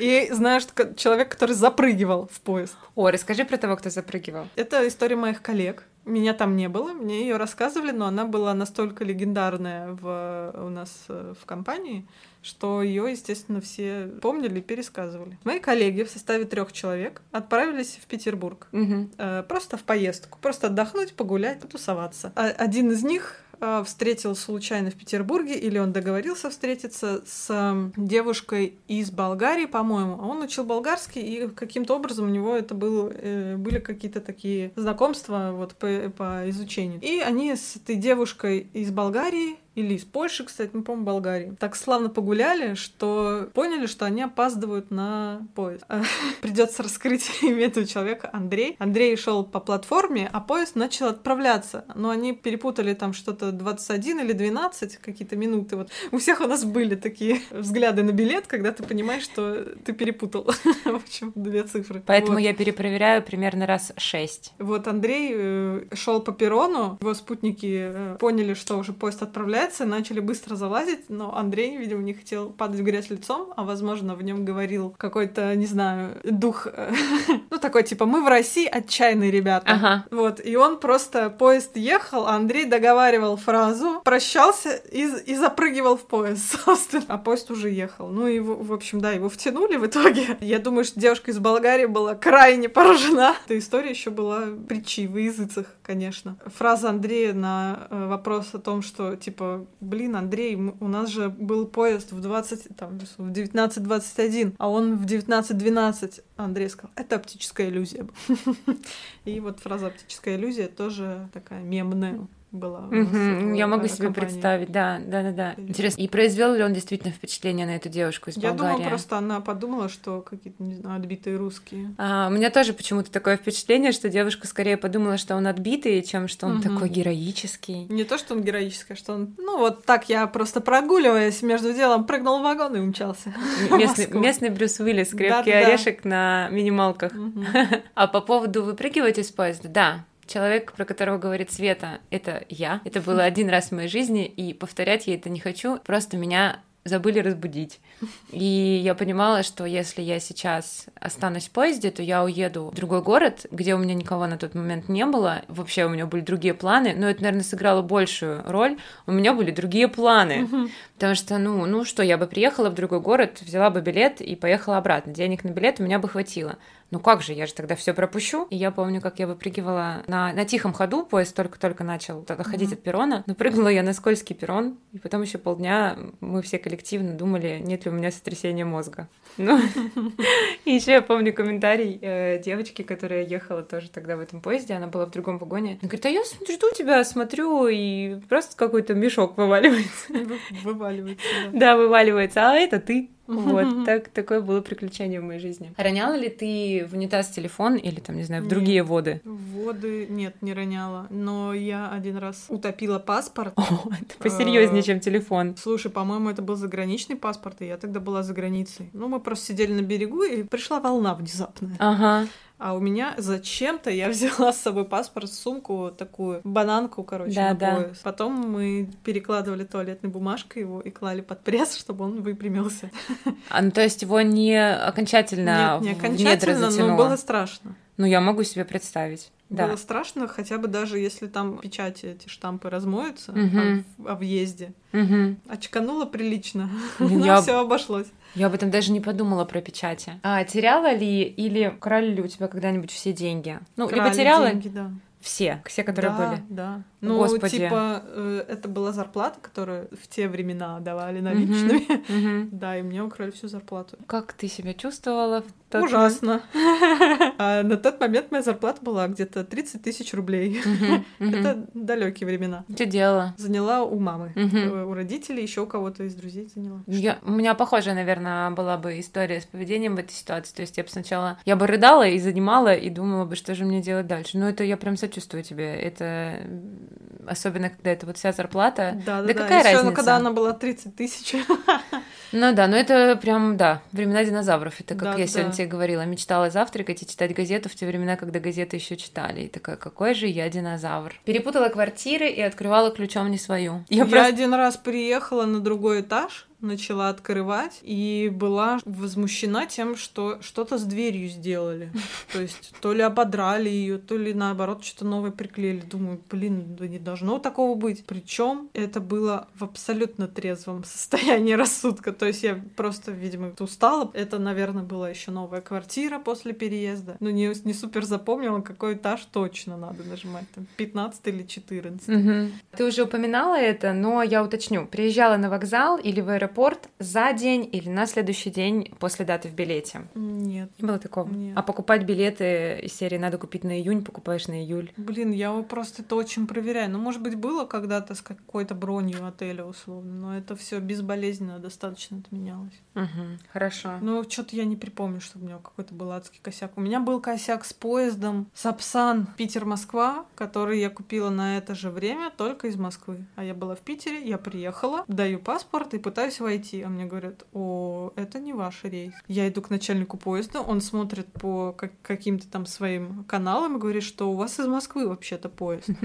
И знаешь, человек, который запрыгивал в поезд. О, расскажи про того, кто запрыгивал. Это история моих коллег. Меня там не было, мне ее рассказывали, но она была настолько легендарная в, у нас э, в компании, что ее, естественно, все помнили и пересказывали. Мои коллеги в составе трех человек отправились в Петербург. Мгм. Э, Просто в поездку. Просто отдохнуть, погулять, потусоваться. А Один из них встретил случайно в Петербурге, или он договорился встретиться с э, девушкой из Болгарии, по-моему. А он учил болгарский, и каким-то образом у него это был, э, были какие-то такие знакомства вот по, по изучению. И они с этой девушкой из Болгарии или из Польши, кстати, ну, по-моему, Болгарии. Так славно погуляли, что поняли, что они опаздывают на поезд. Придется раскрыть имя этого человека Андрей. Андрей шел по платформе, а поезд начал отправляться. Но они перепутали там что-то 21 или 12 какие-то минуты. Вот у всех у нас были такие взгляды на билет, когда ты понимаешь, что ты перепутал. В общем, две цифры. Поэтому Вот. я перепроверяю примерно раз шесть. Вот Андрей шел по перрону, его спутники э, поняли, что уже поезд отправляется, начали быстро залазить, но Андрей, видимо, не хотел падать в грязь лицом, а возможно в нем говорил какой-то, не знаю, дух, э, ну такой типа мы в России отчаянные ребята. Ага. Вот, и он просто, поезд ехал, а Андрей договаривал фразу, прощался и, и запрыгивал в поезд, собственно. А поезд уже ехал. Ну и, в, в общем, да, его втянули в итоге. Я думаю, что девушка из Болгарии была крайне поражена. Эта история еще была притчей во языцах, конечно. Фраза Андрея на э, вопрос о том, что, типа, блин, Андрей, у нас же был поезд в 20, там, в 19.21, а он в 19.12. Андрей сказал, это оптическая иллюзия. И вот фраза оптическая иллюзия тоже такая мемная была. в, Я могу себе компании. представить, да, да, да, да. Интересно. И произвел ли он действительно впечатление на эту девушку из Я Болгарии? думаю, просто она подумала, что какие-то, не знаю, отбитые русские. А, у меня тоже почему-то такое впечатление, что девушка скорее подумала, что он отбитый, чем что он Мгм. такой героический. Не то, что он героический, а что он... Ну, вот так я просто прогуливаясь между делом, прыгнул в вагон и умчался. Местный, местный Брюс Уиллис, крепкий Да-да-да. орешек на минималках. Мгм. А по поводу выпрыгивать из поезда, да. Человек, про которого говорит Света, это я. Это было один раз в моей жизни, и повторять я это не хочу. Просто меня забыли разбудить. И я понимала, что если я сейчас останусь в поезде, то я уеду в другой город, где у меня никого на тот момент не было. Вообще у меня были другие планы, но это, наверное, сыграло большую роль. У меня были другие планы. Потому что, ну, ну что, я бы приехала в другой город, взяла бы билет и поехала обратно. Денег на билет у меня бы хватило. Ну как же, я же тогда все пропущу. И я помню, как я выпрыгивала на, на тихом ходу, поезд только-только начал отходить Мгм. от перрона. Но прыгнула я на скользкий перрон, и потом еще полдня мы все коллективно думали, нет ли у меня сотрясения мозга. Ну, и еще я помню комментарий э, девочки, которая ехала тоже тогда в этом поезде, она была в другом вагоне. Она говорит, а я жду тебя, смотрю, и просто какой-то мешок вываливается. Вы- Вываливается, да. Да, вываливается, а это ты. Вот, так, такое было приключение в моей жизни. Роняла ли ты в унитаз телефон или там, не знаю, в Нет. другие воды? Воды нет, не роняла. Но я один раз утопила паспорт. О, это посерьезнее, А, чем телефон. Слушай, по-моему, это был заграничный паспорт, и я тогда была за границей. Ну, мы просто сидели на берегу, и пришла волна внезапная. Ага. А у меня зачем-то я взяла с собой паспорт, сумку такую, бананку, короче, Да, на да. пояс. Потом мы перекладывали туалетной бумажкой его и клали под пресс, чтобы он выпрямился. А, ну, то есть его не окончательно, Нет, не окончательно, но было страшно. Ну, я могу себе представить. Да. Было страшно, хотя бы даже если там печати, эти штампы размоются Мгм. о, о въезде. Мгм. Очкануло прилично, Ну, но я- все обошлось. Я об этом даже не подумала про печати. А теряла ли или крали ли у тебя когда-нибудь все деньги? Ну, либо Крали теряла деньги, да. все, все, которые да, были. Да. Ну, Господи. типа, э, это была зарплата, которую в те времена давали наличными. Мгм. Да, и мне украли всю зарплату. Как ты себя чувствовала в тот Ужасно. А на тот момент моя зарплата была где-то 30 тысяч рублей. Мгм, мгм. Это далекие времена. Что делала? Заняла у мамы, э, у родителей, еще у кого-то из друзей заняла. Я, у меня похожая, наверное, была бы история с поведением в этой ситуации. То есть я бы сначала... Я бы рыдала и занимала, и думала бы, что же мне делать дальше. Но это я прям сочувствую тебе. Это особенно, когда это вот вся зарплата. Да, да, Да да. какая Ещё, ну, разница? когда она была 30 тысяч. Ну да, но это прям, да, времена динозавров. Это как Да, я да. сегодня тебе говорила. Мечтала завтракать и читать газету в те времена, когда газеты еще читали. И такая, какой же я динозавр. Перепутала квартиры и открывала ключом не свою. Я Я просто... один раз приехала на другой этаж, начала открывать и была возмущена тем, что что-то с дверью сделали. То есть то ли ободрали ее, то ли наоборот что-то новое приклеили. Думаю, блин, да не должно такого быть. Причем это было в абсолютно трезвом состоянии рассудка. То есть я просто, видимо, устала. Это, наверное, была еще новая квартира после переезда. Но не, не супер запомнила, какой этаж точно надо нажимать. Там 15 или 14. Угу. Ты уже упоминала это, но я уточню. Приезжала на вокзал или в аэропорт за день или на следующий день после даты в билете? Нет. Не было такого? Нет. А покупать билеты из серии «надо купить на июнь», покупаешь на июль? Блин, я просто это очень проверяю. Ну, может быть, было когда-то с какой-то бронью отеля условно, но это все безболезненно достаточно отменялось. Угу. Хорошо. Ну, что-то я не припомню, чтобы у меня какой-то был адский косяк. У меня был косяк с поездом Сапсан Питер-Москва, который я купила на это же время только из Москвы. А я была в Питере, я приехала, даю паспорт и пытаюсь войти. А мне говорят, о, это не ваш рейс. Я иду к начальнику поезда, он смотрит по как- каким-то там своим каналам и говорит, что у вас из Москвы вообще-то поезд.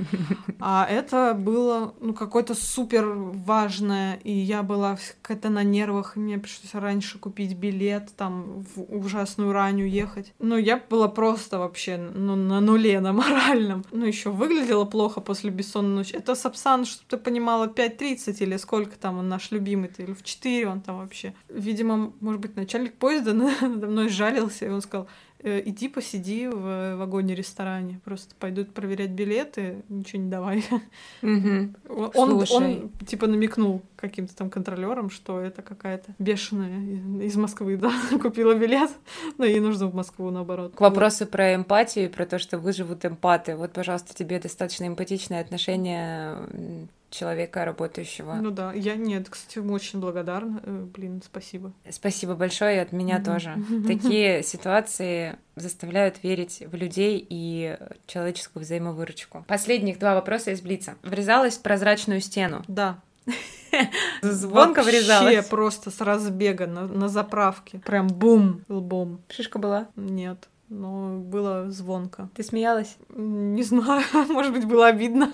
А это было, ну, какое-то супер важное, и я была какая-то на нервах, и мне пришлось раньше купить билет, там, в ужасную ранню ехать. Ну, я была просто вообще ну, на нуле, на моральном. Ну, еще выглядела плохо после бессонной ночи. Это Сапсан, чтобы ты понимала, 5.30 или сколько там он наш любимый-то, или в 4 он там вообще. Видимо, может быть, начальник поезда надо мной жалился, и он сказал, «Э, иди посиди в вагоне-ресторане, просто пойдут проверять билеты, ничего не давай. Мгм. Он, он, типа намекнул каким-то там контролерам, что это какая-то бешеная из- Москвы, да, купила билет, но ей нужно в Москву наоборот. К вопросу про эмпатию, про то, что выживут эмпаты. Вот, пожалуйста, тебе достаточно эмпатичное отношение человека, работающего. Ну да, я нет, кстати, очень благодарна. Э, Блин, спасибо. Спасибо большое и от меня Мгм. тоже. Такие ситуации заставляют верить в людей и человеческую взаимовыручку. Последних два вопроса из Блица. Врезалась в прозрачную стену. Да. Звонко Вообще врезалась. просто с разбега на, на заправке. Прям бум лбом. Шишка была. Нет, но было звонко. Ты смеялась? Не знаю, может быть, было обидно.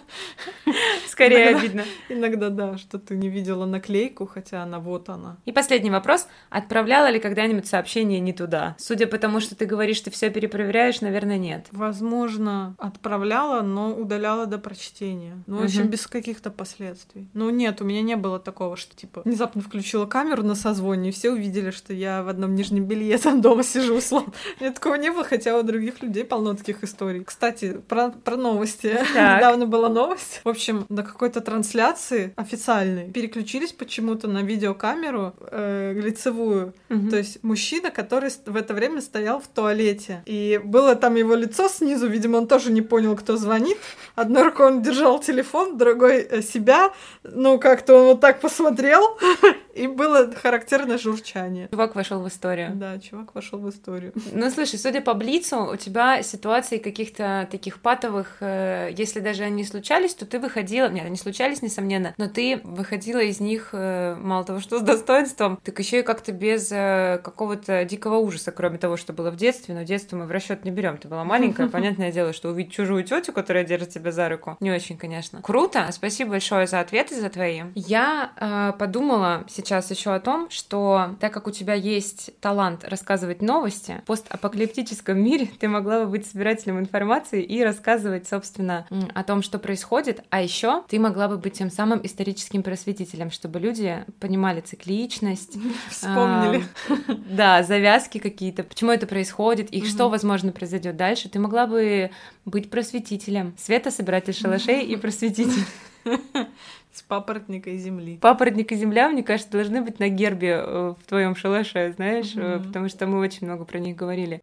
Скорее Иногда. обидно. Иногда, да, что ты не видела наклейку, хотя она вот она. И последний вопрос. Отправляла ли когда-нибудь сообщение не туда? Судя по тому, что ты говоришь, ты все перепроверяешь, наверное, нет. Возможно, отправляла, но удаляла до прочтения. Ну, в общем, без каких-то последствий. Ну, нет, у меня не было такого, что, типа, внезапно включила камеру на созвоне, и все увидели, что я в одном нижнем белье там дома сижу, условно. У меня такого не было, хотя у других людей полно таких историй. Кстати, про, про новости. Так. Недавно была новость. В общем, на какой-то трансляции официальной переключились почему-то на видеокамеру э, лицевую. То есть мужчина, который в это время стоял в туалете. И было там его лицо снизу, видимо, он тоже не понял, кто звонит. Одной рукой он держал телефон, другой э, себя. Ну, как-то он вот так посмотрел, и было характерное журчание. Чувак вошел в историю. Да, чувак вошел в историю. Ну, слушай, судя по Блицу, у тебя ситуации каких-то таких патовых, э, если даже они случались, то ты выходила... Нет, они случались, несомненно, но ты выходила из них э, мало того, что с достоинством, так еще и как-то без э, какого-то дикого ужаса, кроме того, что было в детстве, но детство мы в расчет не берем. Ты была маленькая, понятное дело, что увидеть чужую тетю, которая держит тебя за руку, не очень, конечно. Круто, спасибо большое за ответы, за твои. Я э, подумала сейчас еще о том, что так как у тебя есть талант рассказывать новости, в постапокалиптическом мире ты могла бы быть собирателем информации и рассказывать, собственно, о том, что происходит, а еще ты могла бы быть тем самым историческим просветителем, чтобы люди понимали цикличность, Вспомнили. да, завязки какие-то, почему это происходит и что, возможно, произойдет дальше. Ты могла бы быть просветителем. Света, собиратель шалашей и просветитель. С папоротника и земли. Папоротник и земля, мне кажется, должны быть на гербе э, в твоем шалаше, знаешь, Мгм. потому что мы очень много про них говорили.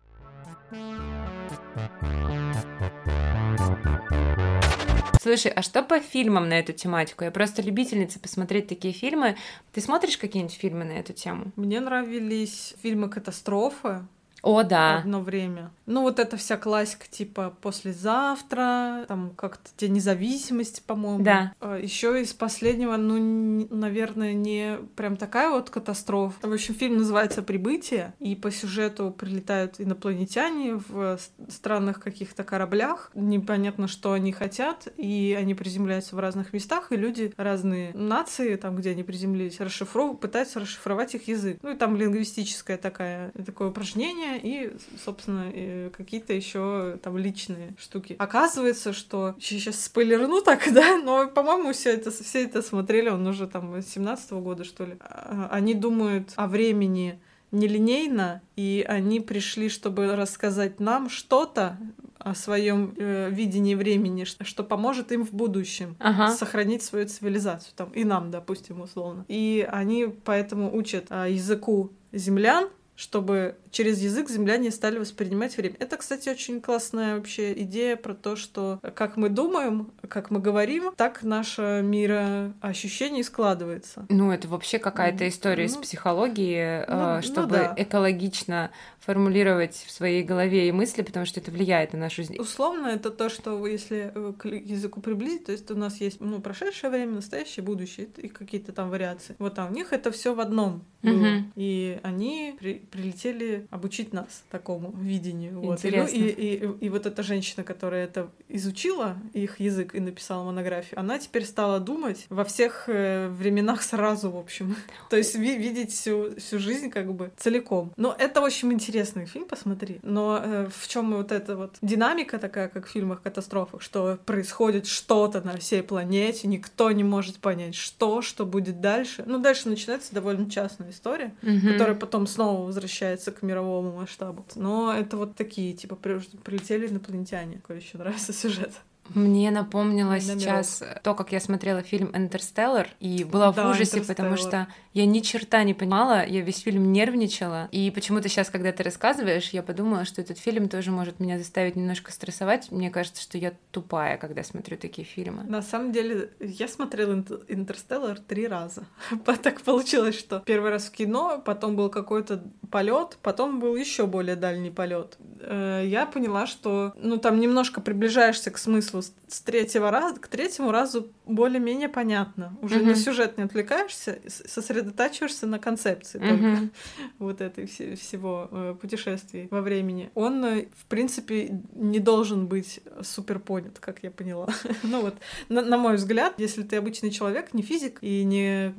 Слушай, а что по фильмам на эту тематику? Я просто любительница посмотреть такие фильмы. Ты смотришь какие-нибудь фильмы на эту тему? Мне нравились фильмы катастрофы. О, да. Одно время. Ну, вот эта вся классика, типа послезавтра, там как-то День независимости, по-моему. Да. Еще из последнего, ну, наверное, не прям такая вот катастрофа. В общем, фильм называется Прибытие, и по сюжету прилетают инопланетяне в странных каких-то кораблях. Непонятно, что они хотят, и они приземляются в разных местах, и люди разные нации, там, где они приземлились, расшифров... пытаются расшифровать их язык. Ну и там лингвистическое такая, такое упражнение, и, собственно, какие-то еще там личные штуки. Оказывается, что сейчас спойлерну так, да, но, по-моему, все это, все это смотрели, он уже там 17 -го года, что ли. А, они думают о времени нелинейно, и они пришли, чтобы рассказать нам что-то о своем э, видении времени, что поможет им в будущем ага. сохранить свою цивилизацию, там, и нам, допустим, условно. И они поэтому учат э, языку землян, чтобы через язык земляне стали воспринимать время. Это, кстати, очень классная вообще идея про то, что как мы думаем, как мы говорим, так наше мироощущение складывается. Ну, это вообще какая-то история ну, из психологии, ну, ну чтобы ну, да. экологично формулировать в своей голове и мысли, потому что это влияет на нашу жизнь. Условно, это то, что если э, к языку приблизить, то есть у нас есть ну, прошедшее время, настоящее, будущее и какие-то там вариации. Вот а у них это все в одном было. Угу. И они при прилетели обучить нас такому видению. Вот. И, ну, и, и, и вот эта женщина, которая это изучила, их язык, и написала монографию, она теперь стала думать во всех э, временах сразу, в общем. То есть ви видеть всю, всю жизнь как бы целиком. Но это очень интересный фильм, посмотри. Но э, в чем вот эта вот динамика такая, как в фильмах катастрофах, что происходит что-то на всей планете, никто не может понять, что, что будет дальше. Ну, дальше начинается довольно частная история, mm-hmm. которая потом снова возвращается к мировому масштабу. Но это вот такие, типа, прилетели инопланетяне. Какой еще нравится сюжет. Мне напомнило сейчас то, как я смотрела фильм «Интерстеллар», и была да, в ужасе, потому что я ни черта не понимала, я весь фильм нервничала, и почему-то сейчас, когда ты рассказываешь, я подумала, что этот фильм тоже может меня заставить немножко стрессовать. Мне кажется, что я тупая, когда смотрю такие фильмы. На самом деле, я смотрела «Интерстеллар» три раза. Так получилось, что первый раз в кино, потом был какой-то полет, потом был еще более дальний полет. Э, я поняла, что ну там немножко приближаешься к смыслу с третьего раза, к третьему разу более-менее понятно. Уже mm-hmm. на сюжет не отвлекаешься, сосредотачиваешься на концепции mm-hmm. только вот этой все, всего э, путешествий во времени. Он, э, в принципе, не должен быть супер понят, как я поняла. ну вот, на, на мой взгляд, если ты обычный человек, не физик и не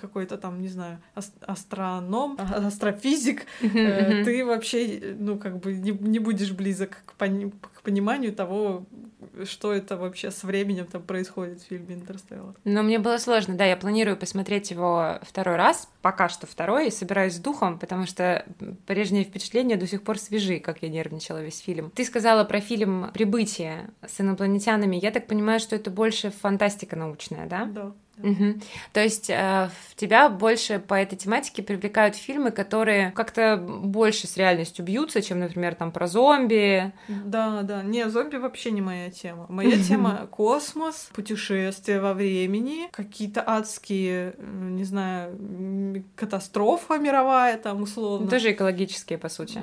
какой-то там, не знаю, астроном, а, астрофизик, э, ты вообще, ну, как бы не, не будешь близок к, к пониманию того, что это вообще с временем там происходит в фильме «Интерстеллар». Но мне было сложно, да, я планирую посмотреть его второй раз, пока что второй, и собираюсь с духом, потому что прежние впечатления до сих пор свежи, как я нервничала весь фильм. Ты сказала про фильм «Прибытие» с инопланетянами, я так понимаю, что это больше фантастика научная, да? Да. Угу. То есть э, тебя больше по этой тематике привлекают фильмы, которые как-то больше с реальностью бьются, чем, например, там про зомби. Да, да. Не, зомби вообще не моя тема. Моя тема космос, путешествия во времени, какие-то адские, не знаю, катастрофа мировая там условно. Тоже экологические, по сути.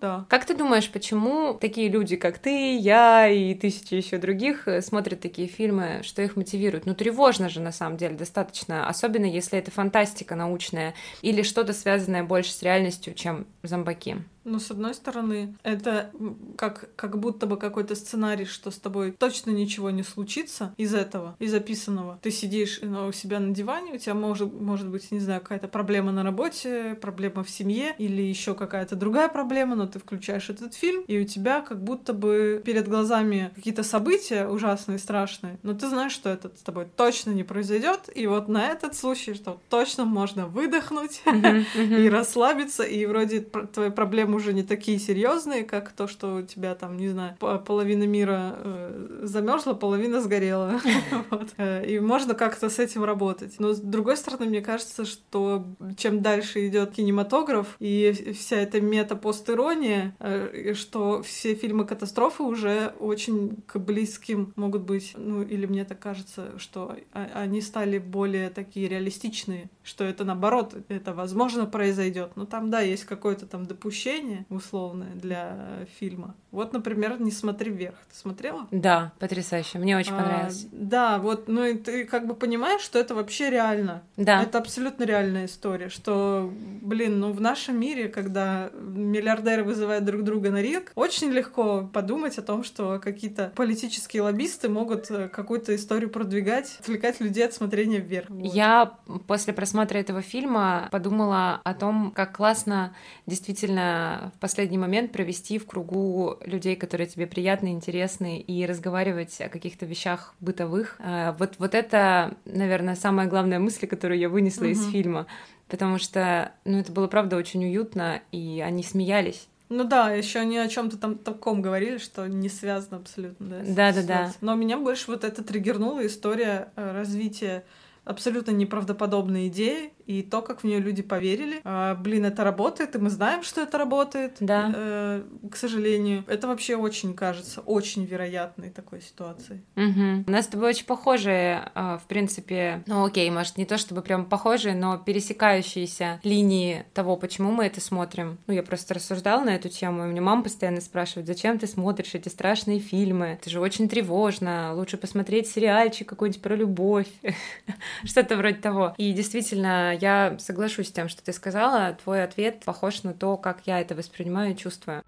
Да. Как ты думаешь, почему такие люди, как ты, я и тысячи еще других, э, смотрят такие фильмы, что их мотивирует? Ну тревожно же на самом деле достаточно, особенно если это фантастика научная или что-то связанное больше с реальностью, чем зомбаки. Ну, с одной стороны, это как, как будто бы какой-то сценарий, что с тобой точно ничего не случится из этого, из записанного. Ты сидишь ну, у себя на диване, у тебя может, может быть, не знаю, какая-то проблема на работе, проблема в семье или еще какая-то другая проблема, но ты включаешь этот фильм, и у тебя как будто бы перед глазами какие-то события ужасные, страшные, но ты знаешь, что это с тобой точно не произойдет, и вот на этот случай, что точно можно выдохнуть и расслабиться, и вроде твои проблемы уже не такие серьезные, как то, что у тебя там, не знаю, половина мира э, замерзла, половина сгорела. Э, и можно как-то с этим работать. Но с другой стороны, мне кажется, что чем дальше идет кинематограф и вся эта мета-постирония, э, что все фильмы катастрофы уже очень к близким могут быть, ну или мне так кажется, что они стали более такие реалистичные, что это наоборот, это возможно произойдет. Но там, да, есть какое-то там допущение, условное для фильма. Вот, например, «Не смотри вверх». Ты смотрела? Да, потрясающе. Мне очень а, понравилось. Да, вот, ну и ты как бы понимаешь, что это вообще реально. Да. Это абсолютно реальная история, что, блин, ну в нашем мире, когда миллиардеры вызывают друг друга на ринг, очень легко подумать о том, что какие-то политические лоббисты могут э, какую-то историю продвигать, отвлекать людей от смотрения вверх. Вот. Я после просмотра этого фильма подумала о том, как классно действительно в последний момент провести в кругу людей, которые тебе приятны, интересны, и разговаривать о каких-то вещах бытовых. А, вот, вот это, наверное, самая главная мысль, которую я вынесла угу. из фильма. Потому что, ну, это было, правда, очень уютно, и они смеялись. Ну да, еще они о чем-то там таком говорили, что не связано абсолютно, да. Да, да, да. Но меня больше вот это триггернула история э, развития абсолютно неправдоподобной идеи, и то, как в нее люди поверили. А, блин, это работает, и мы знаем, что это работает. Да. Э, к сожалению. Это вообще очень, кажется, очень вероятной такой ситуацией. Угу. У нас с тобой очень похожие, э, в принципе, ну окей, может, не то чтобы прям похожие, но пересекающиеся линии того, почему мы это смотрим. Ну, я просто рассуждала на эту тему, и мне мама постоянно спрашивает, зачем ты смотришь эти страшные фильмы? Это же очень тревожно, лучше посмотреть сериальчик какой-нибудь про любовь, что-то вроде того. И действительно, я соглашусь с тем, что ты сказала. Твой ответ похож на то, как я это воспринимаю и чувствую.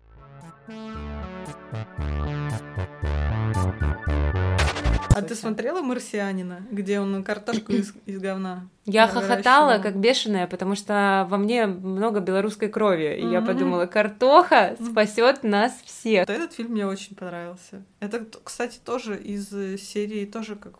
А ты смотрела «Марсианина», где он картошку из, из говна? Я хохотала, как бешеная, потому что во мне много белорусской крови. И mm-hmm. я подумала, картоха спасет нас всех. Этот фильм мне очень понравился. Это, кстати, тоже из серии, тоже как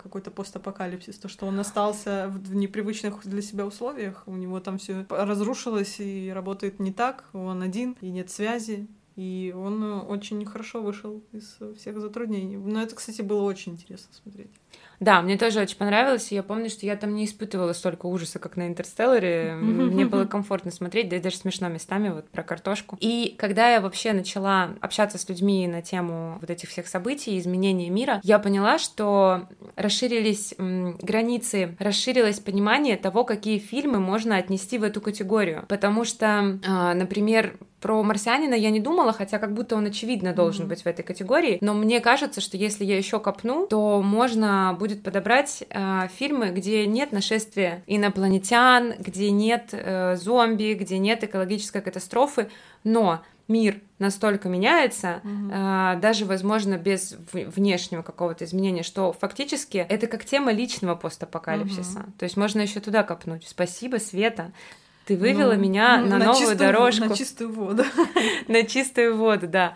какой-то постапокалипсис. То, что он остался в непривычных для себя условиях. У него там все разрушилось и работает не так. Он один, и нет связи. И он э, очень хорошо вышел из всех затруднений. Но это, кстати, было очень интересно смотреть. Да, мне тоже очень понравилось. И я помню, что я там не испытывала столько ужаса, как на Интерстелларе. Мне было комфортно смотреть, да и даже смешно местами вот про картошку. И когда я вообще начала общаться с людьми на тему вот этих всех событий, изменения мира, я поняла, что расширились границы, расширилось понимание того, какие фильмы можно отнести в эту категорию. Потому что, а, например, про марсианина я не думала, хотя как будто он очевидно должен mm-hmm. быть в этой категории. Но мне кажется, что если я еще копну, то можно будет подобрать э, фильмы, где нет нашествия инопланетян, где нет э, зомби, где нет экологической катастрофы, но мир настолько меняется, mm-hmm. э, даже, возможно, без внешнего какого-то изменения, что фактически это как тема личного постапокалипсиса. Mm-hmm. То есть можно еще туда копнуть. Спасибо, Света. Ты вывела ну, на, на новую чистую, дорожку. На чистую воду. на чистую воду, да.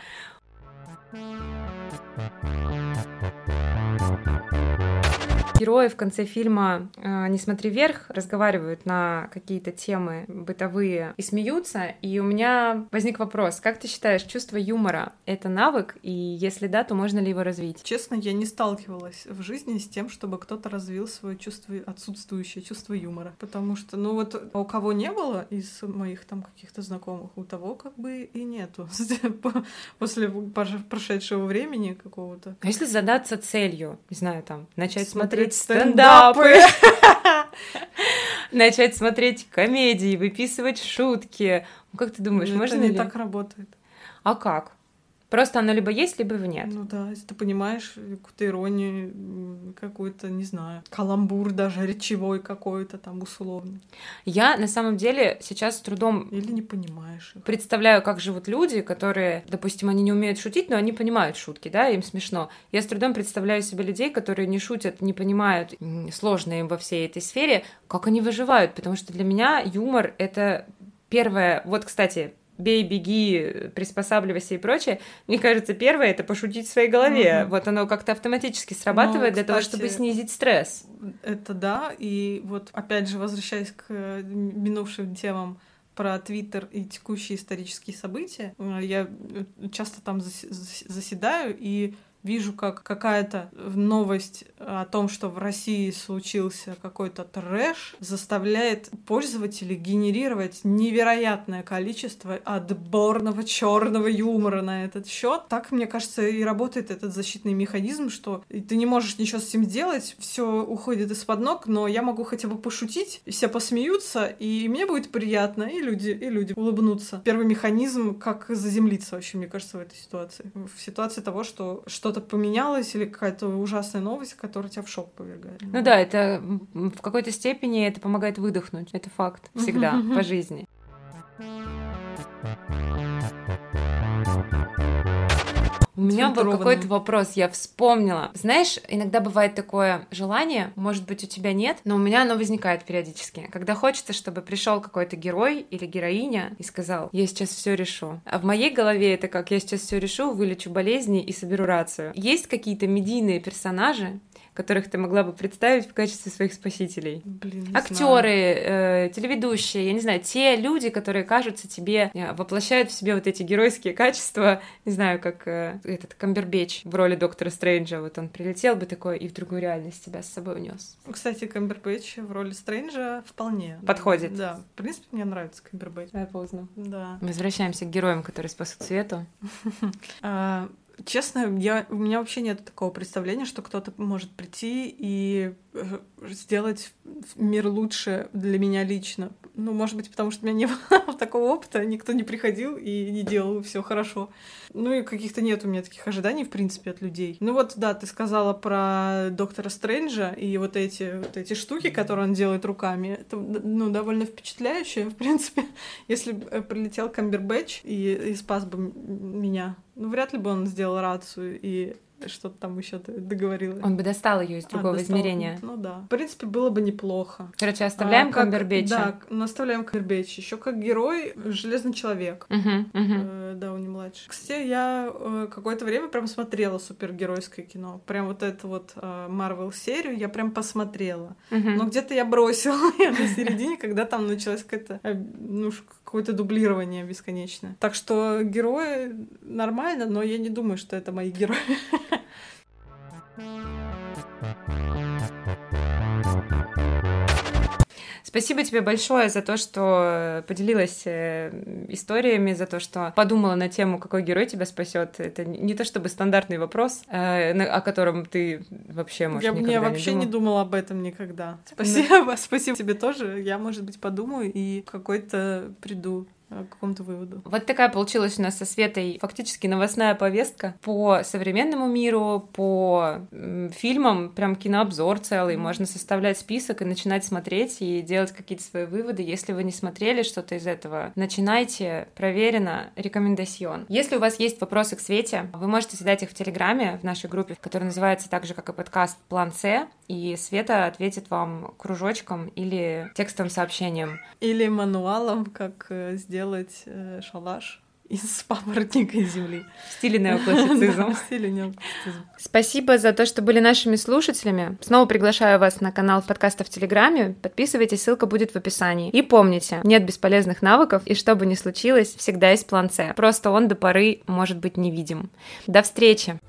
Герои в конце фильма э, «Не смотри вверх» разговаривают на какие-то темы бытовые и смеются, и у меня возник вопрос, как ты считаешь, чувство юмора — это навык, и если да, то можно ли его развить? Честно, я не сталкивалась в жизни с тем, чтобы кто-то развил свое чувство, отсутствующее чувство юмора, потому что, ну вот, у кого не было из моих там каких-то знакомых, у того как бы и нету после прошедшего времени какого-то. А если задаться целью, не знаю, там, начать смотреть смотреть стендапы. Начать смотреть комедии, выписывать шутки. Ну, как ты думаешь, можно ли? Так работает. А как? Просто оно либо есть, либо нет. Ну да, если ты понимаешь какую-то иронию, какой-то, не знаю, каламбур даже речевой какой-то там условный. Я на самом деле сейчас с трудом... Или не понимаешь их. Представляю, как живут люди, которые, допустим, они не умеют шутить, но они понимают шутки, да, им смешно. Я с трудом представляю себе людей, которые не шутят, не понимают сложно им во всей этой сфере, как они выживают, потому что для меня юмор — это первое... Вот, кстати, бей, беги, приспосабливайся и прочее, мне кажется, первое это пошутить в своей голове. Угу. Вот оно как-то автоматически срабатывает ну, для того, чтобы снизить стресс. Это да, и вот опять же, возвращаясь к э, минувшим темам про Твиттер и текущие исторические события, э, я э, часто там заседаю и вижу, как какая-то новость о том, что в России случился какой-то трэш, заставляет пользователей генерировать невероятное количество отборного черного юмора на этот счет. Так, мне кажется, и работает этот защитный механизм, что ты не можешь ничего с этим сделать, все уходит из-под ног, но я могу хотя бы пошутить, все посмеются, и мне будет приятно, и люди, и люди улыбнутся. Первый механизм, как заземлиться вообще, мне кажется, в этой ситуации. В ситуации того, что что-то поменялось или какая-то ужасная новость, которая тебя в шок повергает. Ну да, это в какой-то степени это помогает выдохнуть. Это факт всегда по жизни. У меня был какой-то вопрос, я вспомнила. Знаешь, иногда бывает такое желание, может быть, у тебя нет, но у меня оно возникает периодически. Когда хочется, чтобы пришел какой-то герой или героиня и сказал, я сейчас все решу. А в моей голове это как, я сейчас все решу, вылечу болезни и соберу рацию. Есть какие-то медийные персонажи, которых ты могла бы представить в качестве своих спасителей? Блин, Актеры, э, телеведущие, я не знаю, те люди, которые кажутся тебе, э, воплощают в себе вот эти геройские качества, не знаю, как э, этот Камбербеч в роли доктора Стрэнджа, вот он прилетел бы такой и в другую реальность тебя с собой унес. Кстати, Камбербэтч в роли Стрэнджа вполне. Подходит. Да, в принципе, мне нравится Камбербэтч. Я поздно. Да. Возвращаемся к героям, которые спасут свету. Честно, я, у меня вообще нет такого представления, что кто-то может прийти и сделать мир лучше для меня лично. Ну, может быть, потому что у меня не было такого опыта, никто не приходил и не делал все хорошо. Ну и каких-то нет у меня таких ожиданий, в принципе, от людей. Ну вот, да, ты сказала про доктора Стрэнджа и вот эти, вот эти штуки, которые он делает руками. Это, ну, довольно впечатляюще, в принципе. Если бы э, прилетел Камбербэтч и, и спас бы меня, ну, вряд ли бы он сделал рацию и что-то там еще договорила. Он бы достал ее из другого а, измерения. Ну да. В принципе, было бы неплохо. Короче, оставляем а, Камбербэтча. Да, ну, оставляем Камбербэтча. Еще как герой Железный человек. Угу, угу. Э, да, он не младший. Кстати, я э, какое-то время прям смотрела супергеройское кино. Прям вот эту вот Марвел э, серию я прям посмотрела. Угу. Но где-то я бросила на середине, когда там началась какая-то э, ну, какое-то дублирование бесконечное. Так что герои нормально, но я не думаю, что это мои герои. Спасибо тебе большое за то, что поделилась э, историями, за то, что подумала на тему, какой герой тебя спасет. Это не то чтобы стандартный вопрос, э, о котором ты вообще, может, Я никогда не вообще не, не думала об этом никогда. Спасибо, спасибо тебе тоже. Я, может быть, подумаю и какой-то приду к какому-то выводу. Вот такая получилась у нас со Светой фактически новостная повестка по современному миру, по фильмам, прям кинообзор целый. Можно составлять список и начинать смотреть и делать какие-то свои выводы. Если вы не смотрели что-то из этого, начинайте. Проверено. Рекомендацион. Если у вас есть вопросы к Свете, вы можете задать их в Телеграме, в нашей группе, которая называется так же, как и подкаст «План С», и Света ответит вам кружочком или текстовым сообщением. Или мануалом, как э, сделать э, шалаш из папоротника земли. В стиле неоклассицизм. в стиле неоклассицизм. Спасибо за то, что были нашими слушателями. Снова приглашаю вас на канал подкаста в Телеграме. Подписывайтесь, ссылка будет в описании. И помните, нет бесполезных навыков, и что бы ни случилось, всегда есть план С. Просто он до поры может быть невидим. До встречи!